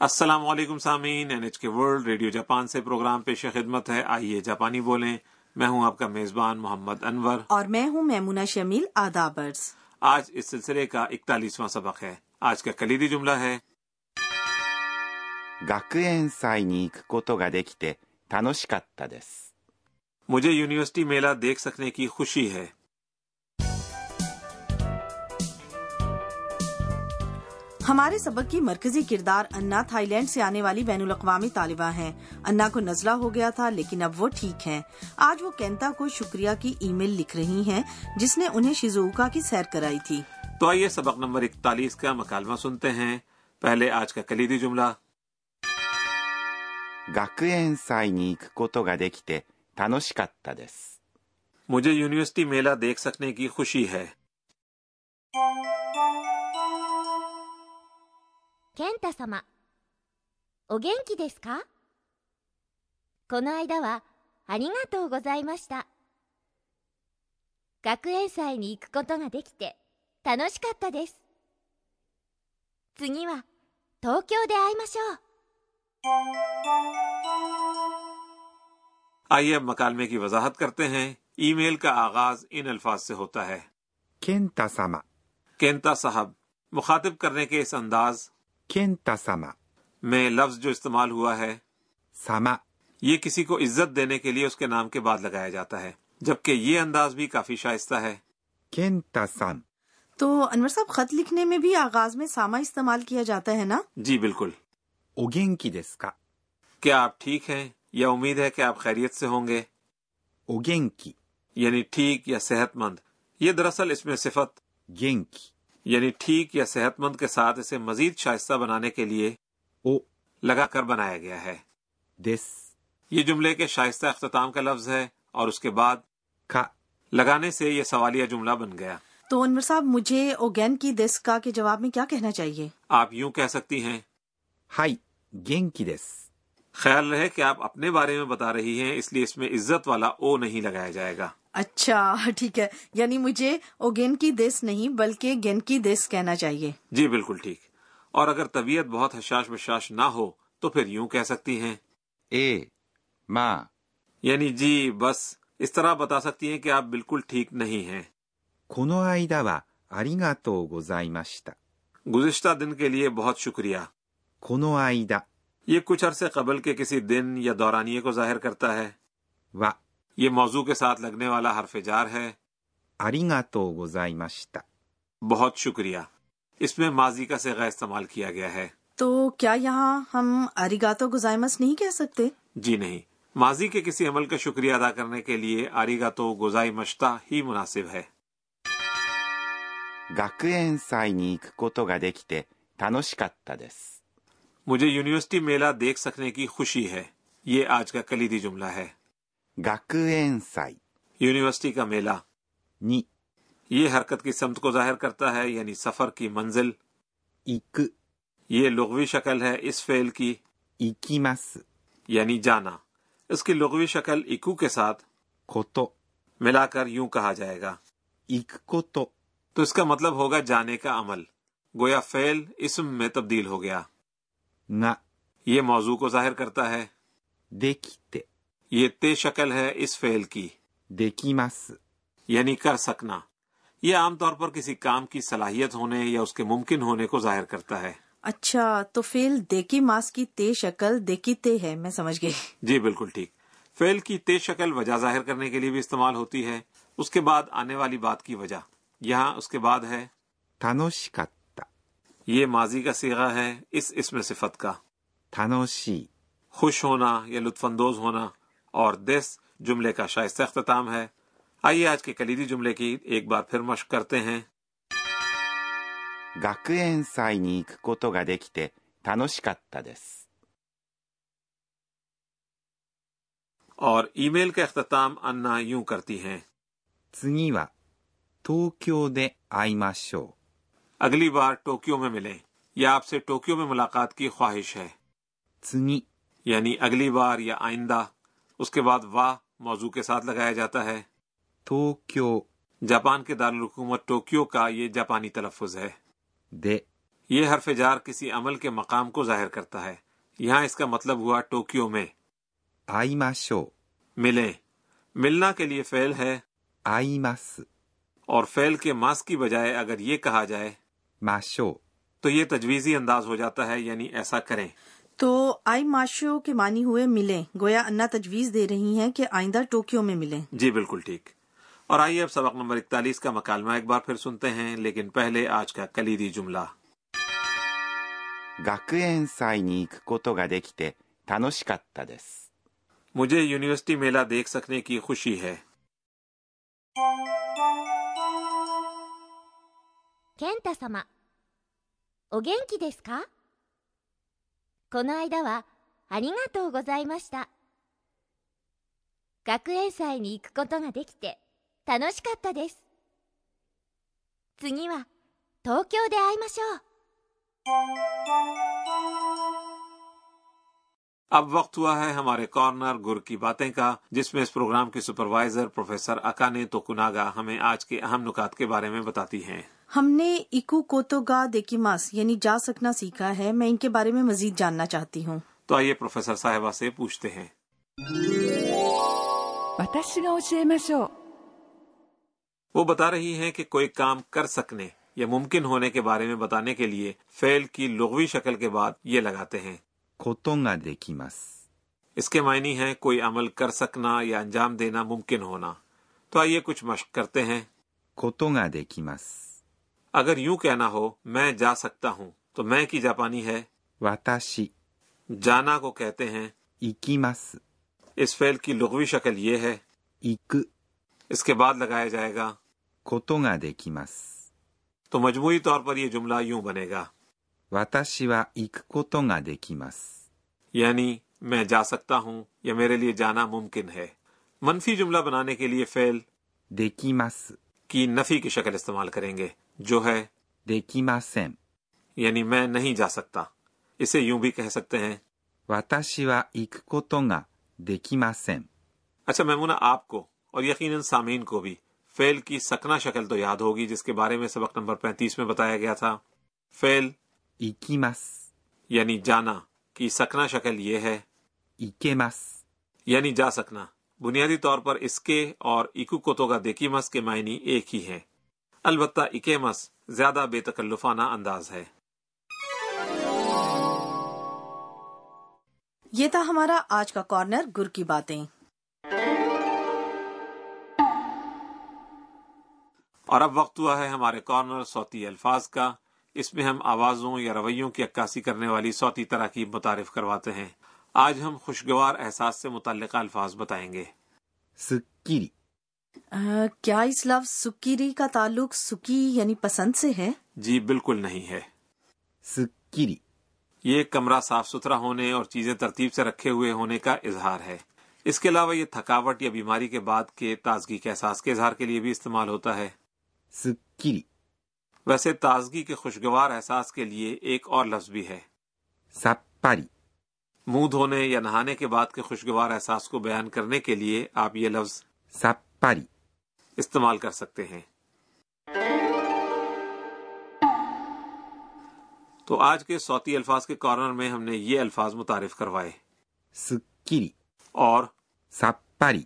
السلام علیکم سامعین این ایچ کے ورلڈ ریڈیو جاپان سے پروگرام پیش خدمت ہے۔ آئیے جاپانی بولیں۔ میں ہوں آپ کا میزبان محمد انور۔ اور میں ہوں میمونہ شمیل آدابرز۔ آج اس سلسلے کا اکتالیسواں سبق ہے۔ آج کا کلیدی جملہ ہے۔ مجھے یونیورسٹی میلہ دیکھ سکنے کی خوشی ہے۔ ہمارے سبق کی مرکزی کردار انا تھائی لینڈ سے آنے والی بین الاقوامی طالبہ ہیں انا کو نزلہ ہو گیا تھا لیکن اب وہ ٹھیک ہیں آج وہ کینتا کو شکریہ کی ای میل لکھ رہی ہیں جس نے انہیں شیزوکا کی سیر کرائی تھی تو آئیے سبق نمبر اکتالیس کا مکالمہ سنتے ہیں پہلے آج کا کلیدی جملہ 学園祭に行くことができて楽しかったです。 مجھے یونیورسٹی میلہ دیکھ سکنے کی خوشی ہے 健太様お元気ですかこの間はありがとうございました学園祭に行くことができて楽しかったです次は東京で会いましょう آئیے اب مکالمے کی وضاحت کرتے ہیں ای میل کا آغاز ان الفاظ سے ہوتا ہے 健太様、 کینتا صاحب مخاطب کرنے کے اس انداز 健太様、 میں لفظ جو استعمال ہوا ہے 様、 یہ کسی کو عزت دینے کے لیے اس کے نام کے بعد لگایا جاتا ہے جبکہ یہ انداز بھی کافی شائستہ ہے 健太さん、 تو انور صاحب خط لکھنے میں بھی آغاز میں ساما استعمال کیا جاتا ہے نا جی بالکل お元気ですか کیا آپ ٹھیک ہیں یا امید ہے کہ آپ خیریت سے ہوں گے お元気、 یعنی ٹھیک یا صحت مند یہ دراصل اس میں صفت 元気、 یعنی ٹھیک یا صحت مند کے ساتھ اسے مزید شائستہ بنانے کے لیے او لگا کر بنایا گیا ہے۔ دس یہ جملے کے شائستہ اختتام کا لفظ ہے اور اس کے بعد کا لگانے سے یہ سوالیہ جملہ بن گیا۔ تو انور صاحب مجھے اوگین کی دس کا کے جواب میں کیا کہنا چاہیے؟ آپ یوں کہہ سکتی ہیں ہائی گینگ کی دس۔ خیال رہے کہ آپ اپنے بارے میں بتا رہی ہیں اس لیے اس میں عزت والا او نہیں لگایا جائے گا۔ اچھا ٹھیک ہے یعنی مجھے اوگین کی دس نہیں بلکہ گین کی دس کہنا چاہیے جی بالکل ٹھیک اور اگر طبیعت بہت حشاش بشاش نہ ہو تو پھر یوں کہہ سکتی ہیں ええ、まあ、 یعنی جی بس اس طرح بتا سکتی ہیں کہ آپ بالکل ٹھیک نہیں ہیں この間はありがとうございました。 گزشتہ دن کے لیے بہت شکریہ この間 یہ کچھ عرصے قبل کے کسی دن یا دورانیے کو ظاہر کرتا ہے は یہ موضوع کے ساتھ لگنے والا حرف جار ہے ありがとうございました。 بہت شکریہ اس میں ماضی کا سیغہ استعمال کیا گیا ہے تو کیا یہاں ہم اریگاتو گزائمس نہیں کہہ سکتے جی نہیں ماضی کے کسی عمل کا شکریہ ادا کرنے کے لیے آری گا تو گزائی مشتہ ہی مناسب ہے 学園祭に行くことができて楽しかったです。 مجھے یونیورسٹی میلہ دیکھ سکنے کی خوشی ہے یہ آج کا کلیدی جملہ ہے 学園祭 یونیورسٹی کا میلہ に یہ حرکت کی سمت کو ظاہر کرتا ہے یعنی سفر کی منزل 行く、 یہ لغوی شکل ہے اس فعل کی 行きます、 یعنی جانا اس کی لغوی شکل اکو کے ساتھ こと、 ملا کر یوں کہا جائے گا 行くこと、 تو اس کا مطلب ہوگا جانے کا عمل گویا فعل اسم میں تبدیل ہو گیا が یہ موضوع کو ظاہر کرتا ہے できて、 یہ تے شکل ہے اس فعل کی۔ دیکیماس یعنی کر سکنا۔ یہ عام طور پر کسی کام کی صلاحیت ہونے یا اس کے ممکن ہونے کو ظاہر کرتا ہے۔ اچھا تو فیل دیکھی ماس کی تے شکل دیکھی تے ہے میں سمجھ گئی۔ جی بالکل ٹھیک۔ فیل کی تے شکل وجہ ظاہر کرنے کے لیے بھی استعمال ہوتی ہے۔ اس کے بعد آنے والی بات کی وجہ۔ یہاں اس کے بعد ہے۔ تانوشکتا یہ ماضی کا سیگا ہے اس اسم صفت کا۔ تانوشی۔ خوش ہونا یا لطف اندوز ہونا۔ اور دس جملے کا شائستہ اختتام ہے آئیے آج کے کلیدی جملے کی ایک بار پھر مشق کرتے ہیں 学園祭に行くことができて楽しかったです。 اور ای میل کا اختتام انا یوں کرتی ہیں 次は、東京で会いましょ اگلی بار ٹوکیو میں ملیں یا آپ سے ٹوکیو میں ملاقات کی خواہش ہے う。次、 یعنی اگلی بار یا آئندہ اس کے بعد واہ موضوع کے ساتھ لگایا جاتا ہے۔ ٹوکیو۔ جاپان کے دارالحکومت ٹوکیو کا یہ جاپانی تلفظ ہے۔ دے۔ یہ حرف جار کسی عمل کے مقام کو ظاہر کرتا ہے۔ یہاں اس کا مطلب ہوا ٹوکیو میں۔ آئی ماشو ملے ملنا کے لیے فیل ہے۔ آئی ماس اور فیل کے ماس کی بجائے اگر یہ کہا جائے ماشو۔ تو یہ تجویزی انداز ہو جاتا ہے یعنی ایسا کریں۔ تو آئی ماشو کے معنی ہوئے ملیں گویا انا تجویز دے رہی ہیں کہ آئندہ ٹوکیو میں ملیں جی بالکل ٹھیک اور آئیے اب سبق نمبر اکتالیس کا مکالمہ ایک بار پھر سنتے ہیں لیکن پہلے آج کا کلیدی جملہ 学園祭に行くことができて楽しかったです。 مجھے یونیورسٹی میلہ دیکھ سکنے کی خوشی ہے 健太様お元気ですか آئ وا آنی تو کک لا دے کتنا دیس چا تو دے آئی مس اب وقت ہوا ہے ہمارے کارنر گر کی باتیں کا جس میں اس پروگرام کی supervisor professor Akane Tokunaga ہمیں آج کے اہم نکات کے بارے میں بتاتی ہیں۔ ہم نے اکو کوتو گا دیکی ماس یعنی جا سکنا سیکھا ہے میں ان کے بارے میں مزید جاننا چاہتی ہوں۔ تو آئیے پروفیسر صاحبہ سے پوچھتے ہیں۔ وہ بتا رہی ہیں کہ کوئی کام کر سکنے یا ممکن ہونے کے بارے میں بتانے کے لیے فیل کی لغوی شکل کے بعد یہ لگاتے ہیں۔ ことができます。 اس کے معنی ہیں کوئی عمل کر سکنا یا انجام دینا ممکن ہونا تو آئیے کچھ مشق کرتے ہیں ことができます。 اگر یوں کہنا ہو میں جا سکتا ہوں تو میں کی جاپانی ہے 私、 جانا کو کہتے ہیں 行きます。 اس فعل کی لغوی شکل یہ ہے 行く اس کے بعد لگایا جائے گا ことができます。 تو مجموعی طور پر یہ جملہ یوں بنے گا 私は行くことができます。 یعنی میں جا سکتا ہوں یا میرے لیے جانا ممکن ہے منفی جملہ بنانے کے لیے فعل できます。 کی نفی کی شکل استعمال کریں گے جو ہے できません。 یعنی میں نہیں جا سکتا اسے یوں بھی کہہ سکتے ہیں 私は行くことができません。 اچھا میمونہ آپ کو اور یقیناً سامعین کو بھی فعل کی سکنا شکل تو یاد ہوگی جس کے بارے میں سبق نمبر پینتیس میں بتایا گیا تھا فعل 行きます。 یعنی جانا کی سکنا شکل یہ ہے 行けます。 یعنی جا سکنا بنیادی طور پر اس کے اور ایکو کوتو کا دیکیمس کے معنی ایک ہی ہیں البتہ اکیمس زیادہ بے تکلفانہ انداز ہے یہ تھا ہمارا آج کا کارنر گر کی باتیں اور اب وقت ہوا ہے ہمارے کارنر صوتی الفاظ کا اس میں ہم آوازوں یا رویوں کی عکاسی کرنے والی سوتی طرح کی متعارف کرواتے ہیں۔ آج ہم خوشگوار احساس سے متعلقہ الفاظ بتائیں گے۔ سکیری۔ کیا اس لفظ سکیری کا تعلق سکی یعنی پسند سے ہے؟ جی بالکل نہیں ہے۔ سکیری۔ یہ کمرہ صاف ستھرا ہونے اور چیزیں ترتیب سے رکھے ہوئے ہونے کا اظہار ہے۔ اس کے علاوہ یہ تھکاوٹ یا بیماری کے بعد کے تازگی کے احساس کے اظہار کے لیے بھی استعمال ہوتا ہے۔ سکیری۔ ویسے تازگی کے خوشگوار احساس کے لیے ایک اور لفظ بھی ہے۔ ساپاری۔ منہ دھونے یا نہانے کے بعد کے خوشگوار احساس کو بیان کرنے کے لیے آپ یہ لفظ ساپاری۔ استعمال کر سکتے ہیں۔ تو آج کے سوتی الفاظ کے کارنر میں ہم نے یہ الفاظ متعارف کروائے۔ سکیری۔ اور ساپاری۔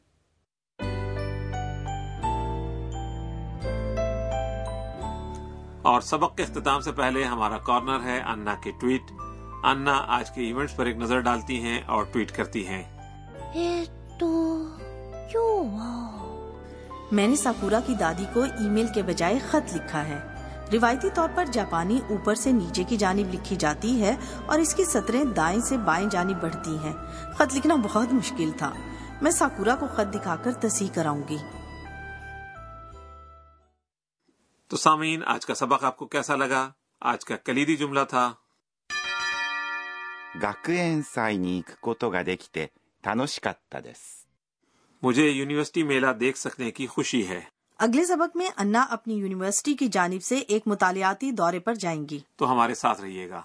اور سبق کے اختتام سے پہلے ہمارا کارنر ہے انا کے ٹویٹ۔ انا آج کے ایونٹس پر ایک نظر ڈالتی ہیں اور ٹویٹ کرتی ہیں۔ میں نے ساکورا کی دادی کو ای میل کے بجائے خط لکھا ہے۔ روایتی طور پر جاپانی اوپر سے نیچے کی جانب لکھی جاتی ہے اور اس کی سطریں دائیں سے بائیں جانب بڑھتی ہیں۔ خط لکھنا بہت مشکل تھا۔ میں ساکورا کو خط دکھا کر تصحیح کراؤں گی۔ تو سامعین آج کا سبق آپ کو کیسا لگا آج کا کلیدی جملہ تھا 学園祭に行くことができて楽しかったです。 مجھے یونیورسٹی میلہ دیکھ سکنے کی خوشی ہے اگلے سبق میں انا اپنی یونیورسٹی کی جانب سے ایک مطالعاتی دورے پر جائیں گی تو ہمارے ساتھ رہیے گا